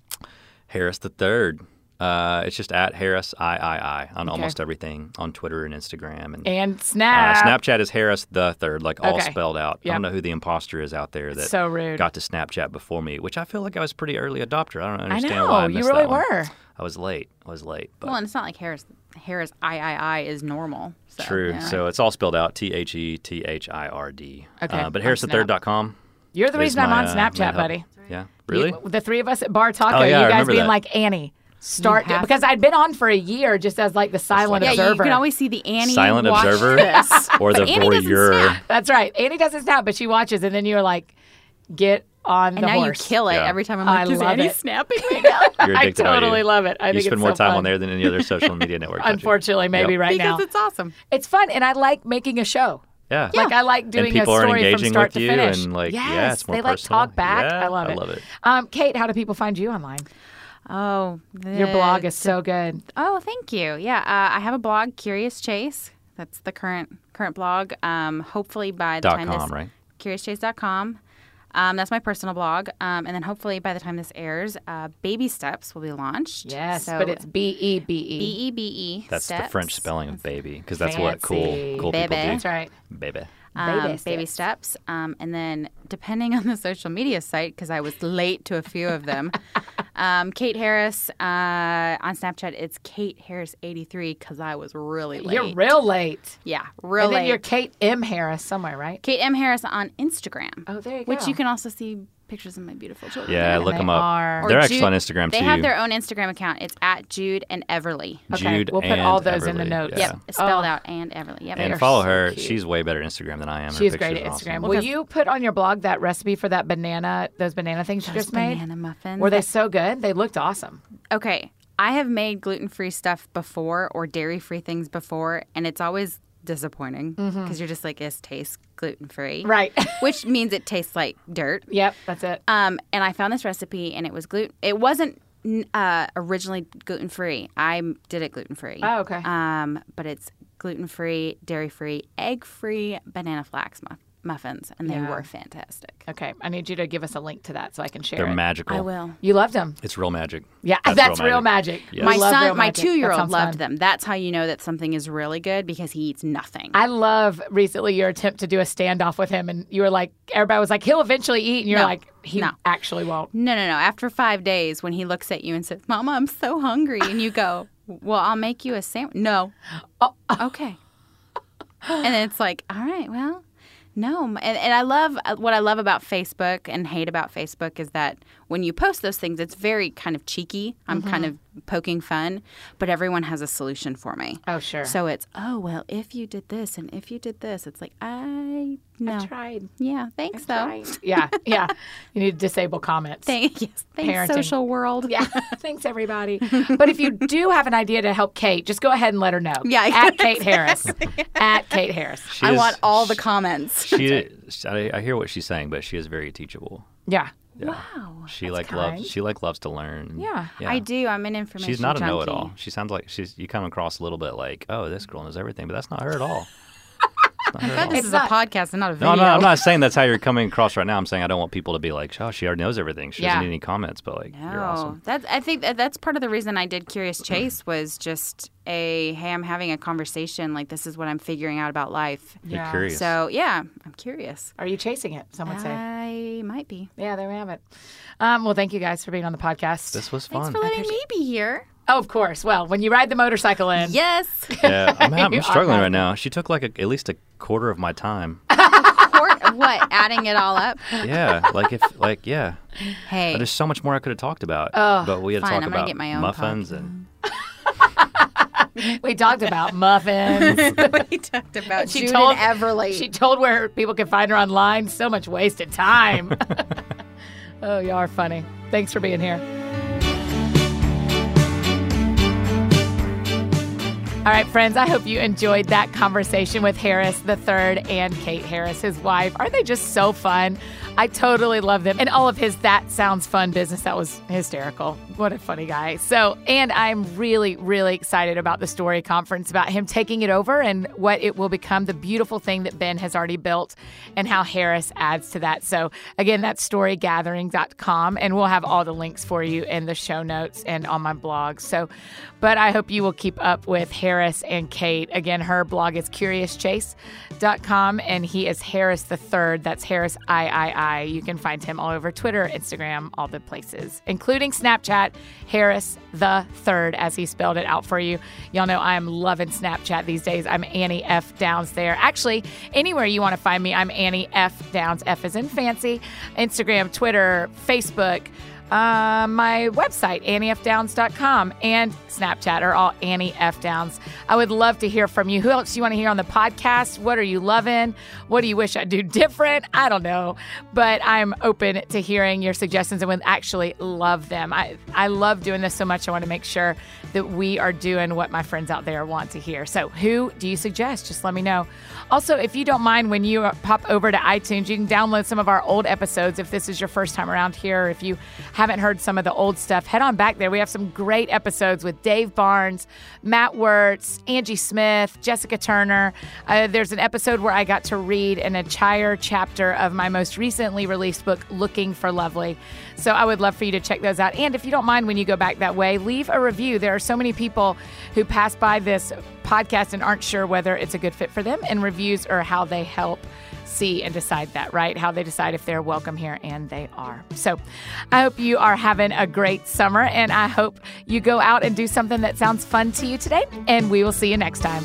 Harris the third. Uh, it's just at Harris I I I on Okay. almost everything on Twitter and Instagram and. And uh, Snapchat is Harris the third, like all Okay. spelled out. I don't know who the imposter is out there that so rude. got to Snapchat before me, which I feel like I was pretty early adopter. I don't understand I understand know. why I you really that one. were. I was late. I was late. But Well, and it's not like Harris. Harris I I I is normal. So, True. yeah. So it's all spelled out T H E T H I R D. Okay, Uh, but on Snap. harristhethird.com. You're the is reason I'm on uh, Snapchat, main hub. buddy. Yeah. Really? You- the three of us at Bar Taco, Oh, yeah, you guys being that. like, Annie, start. have- Because I'd been on for a year just as like the silent yeah, observer. you can always see the Annie Silent watch observer? This. or the Annie doesn't voyeur. snap. That's right. Annie doesn't snap, but she watches, and then you're like, get on And the now horse. you kill it Yeah. every time I'm I like, is love Annie it. snapping right now? You're I addicted, aren't totally you? love it. I you think spend it's more so time fun. on there than any other social media network. don't you? Unfortunately, maybe Yep. right because now. it's awesome. It's fun, and I like making a show. Yeah. Like I like doing and people a are story from engaging start with to you finish. and like yes, yeah, it's more they like talk back. Yeah, I love it. I love it. Um, Kate, how do people find you online? Oh, Your blog is so good. Oh, thank you. Yeah, uh, I have a blog, Curious Chase. That's the current current blog. Um, hopefully by the Dot time com, this right? CuriousChase.com. Um, that's my personal blog. Um, and then hopefully by the time this airs, uh, Baby Steps will be launched. Yes, So but it's B E B B E. E B E. That's the. French spelling of baby because that's what cool cool Baby. people do. That's right. Baby. Um, Baby baby steps. Um, and then depending on the social media site, because I was late to a few of them, um, Kate Harris uh, on Snapchat. It's Kate Harris eighty three because I was really late. You're real late. yeah, real and then late. you're Kate M. Harris somewhere, right? Kate M Harris on Instagram. Oh, there you go. Which you can also see pictures of my beautiful children. Yeah, there. look They them up. are. They're actually on Instagram They too. They have their own Instagram account. It's at Jude and Everly. Okay, Jude we'll put and all those in the notes. yeah. Yep, spelled Oh. out and Everly. Yep. and are follow so her. cute. She's way better at Instagram than I am. Her She is great pictures at are awesome. Instagram. Well, you put on your blog that recipe for that banana, those banana things you Those just made? banana muffins. Were they so good? They looked awesome. Okay, I have made gluten free stuff before or dairy free things before, and it's always disappointing because you're just like, it tastes gluten free. Mm-hmm. Right. Which means it tastes like dirt. yep, that's it. Um, and I found this recipe, and it was gluten. It wasn't uh, originally gluten free. I did it gluten free. Oh, okay. Um, but it's gluten free, dairy free, egg free banana flax muff- muffins, and they Yeah. were fantastic. Okay, I need you to give us a link to that so I can share They're it. magical. I will. You loved them. It's real magic. Yeah, that's, real magic. Yes. My We love son, my two-year-old loved fun. them. That's how you know that something is really good because he eats nothing. I love recently your attempt to do a standoff with him, and you were like, everybody was like, he'll eventually eat, and you're No. like, he No. actually won't. no, no, no. After five days, when he looks at you and says, "Mama, I'm so hungry," and you go, "Well, I'll make you a sandwich." No. Oh. Okay. and it's like, all right, well, no. And, and I love uh, what I love about Facebook and hate about Facebook is that when you post those things, it's very kind of cheeky. I'm kind Mm-hmm. of poking fun, but everyone has a solution for me. Oh, sure. So it's, oh, well, if you did this and if you did this, it's like, I know. tried. Yeah, thanks, though. Tried. Yeah, yeah. You need to disable comments. Thank, yes, thanks, Parenting. social world. yeah, thanks everybody. But if you do have an idea to help Kate, just go ahead and let her know. Yeah, at Kate Harris. At Kate Harris. She I is- want all the comments. She, I, I hear what she's saying, but she is very teachable. Yeah. Yeah. Wow. She like kind. loves. She like loves to learn. Yeah. I do. I'm an information She's not a know-it-all. She sounds like she's. You come across a little bit like, oh, this girl knows everything, but that's not her at all. It's not her at all. This It's is not- a podcast and not a No, video. I'm not, I'm not saying that's how you're coming across right now. I'm saying I don't want people to be like, oh, she already knows everything. She Yeah. doesn't need any comments, but like, you're awesome. that's. I think that that's part of the reason I did Curious Chase was just a hey, I'm having a conversation. Like this is what I'm figuring out about life. You're Yeah. curious. So yeah, I'm curious. Are you chasing it? Some would say. I might be. Yeah, there we have it. Um, well, thank you guys for being on the podcast. this was fun. Thanks for letting me be here. Oh, of course. Well, when you ride the motorcycle in. Yes. yeah, I'm, I'm struggling right now. She took like a, at least a quarter of my time. Or what? Adding it all up. yeah, like if like yeah, Hey. there's so much more I could have talked about. Oh, but we had to talk I'm gonna about get my own muffins and We talked about muffins. we talked about She Jude told- and Everly. she told where people can find her online. So much wasted time. oh, y'all are funny. Thanks for being here. All right, friends, I hope you enjoyed that conversation with Harris III and Kate Harris, his wife. Aren't they just so fun? I totally love them. And all of his That Sounds Fun business, that was hysterical. What a funny guy. So, and I'm really, really excited about the story conference, about him taking it over and what it will become the beautiful thing that Ben has already built and how Harris adds to that. So, again, that's storygathering.com, and we'll have all the links for you in the show notes and on my blog. So, but I hope you will keep up with Harris and Kate. Again, her blog is curiouschase.com, and he is Harris the Third. That's Harris III. You can find him all over Twitter, Instagram, all the places, including Snapchat, Harris the Third, as he spelled it out for you. Y'all know I am loving Snapchat these days. I'm Annie F. Downs there. Actually, anywhere you want to find me, I'm Annie F. Downs. F is in fancy. Instagram, Twitter, Facebook uh, my website, anniefdowns.com, and Snapchat are all Annie F. Downs. I would love to hear from you. Who else do you want to hear on the podcast? What are you loving? What do you wish I'd do different? I don't know. But I'm open to hearing your suggestions and would actually love them. I, I love doing this so much. I want to make sure that we are doing what my friends out there want to hear. So, who do you suggest? Just let me know. Also, if you don't mind, when you pop over to iTunes, you can download some of our old episodes if this is your first time around here. Or if you haven't heard some of the old stuff, head on back there. We have some great episodes with Dave Barnes, Matt Wertz, Angie Smith, Jessica Turner. Uh, there's an episode where I got to read an entire chapter of my most recently released book, Looking for Lovely. So I would love for you to check those out. And if you don't mind when you go back that way, leave a review. There are so many people who pass by this podcast and aren't sure whether it's a good fit for them, and reviews are how they help see and decide that, right? How they decide if they're welcome here, and they are. So I hope you are having a great summer, and I hope you go out and do something that sounds fun to you today, and we will see you next time.